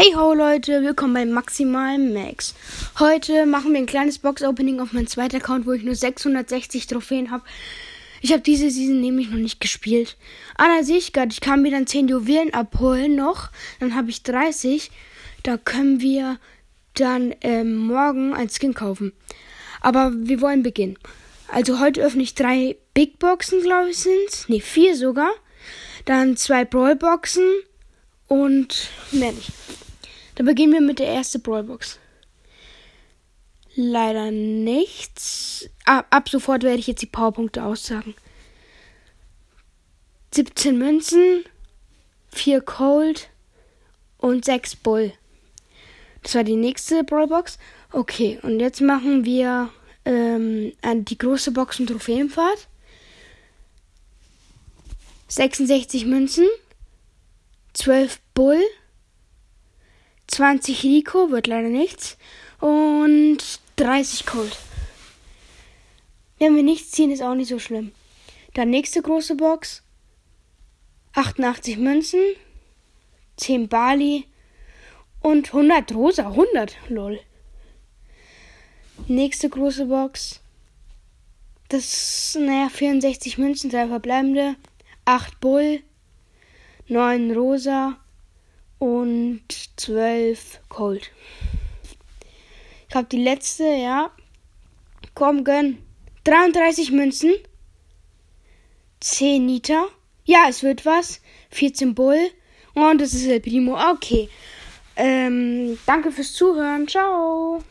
Hey ho Leute, willkommen bei Maximal Max. Heute machen wir ein kleines Box-Opening auf meinem zweiten Account, wo ich nur 660 Trophäen habe. Ich habe diese Season nämlich noch nicht gespielt. Ah, da sehe ich kann mir dann 10 Juwelen abholen noch. Dann habe ich 30. Da können wir dann ähm, morgen ein Skin kaufen. Aber wir wollen beginnen. Also heute öffne ich drei Big Boxen, glaube ich, sind Ne, vier sogar. Dann zwei Brawl Boxen und mehr nicht. Dann beginnen wir mit der ersten Brawlbox. Leider nichts. Ab, ab sofort werde ich jetzt die Powerpunkte aussagen. 17 Münzen, 4 Cold und 6 Bull. Das war die nächste Brawlbox. Okay, und jetzt machen wir ähm, die große Box und Trophäenfahrt. 66 Münzen, 12 Bull, 20 Rico, wird leider nichts. Und 30 Cold. Wenn wir nichts ziehen, ist auch nicht so schlimm. Dann nächste große Box. 88 Münzen, 10 Bali und 100 Rosa. 100, lol. Nächste große Box. Das, naja, 64 Münzen, 3 verbleibende, 8 Bull, 9 Rosa und 12 Cold. Ich habe die letzte, ja. Komm, gönn. 33 Münzen. 10 Nita. Ja, es wird was. 14 Bull. Und das ist El Primo. Okay. Ähm, danke fürs Zuhören. Ciao.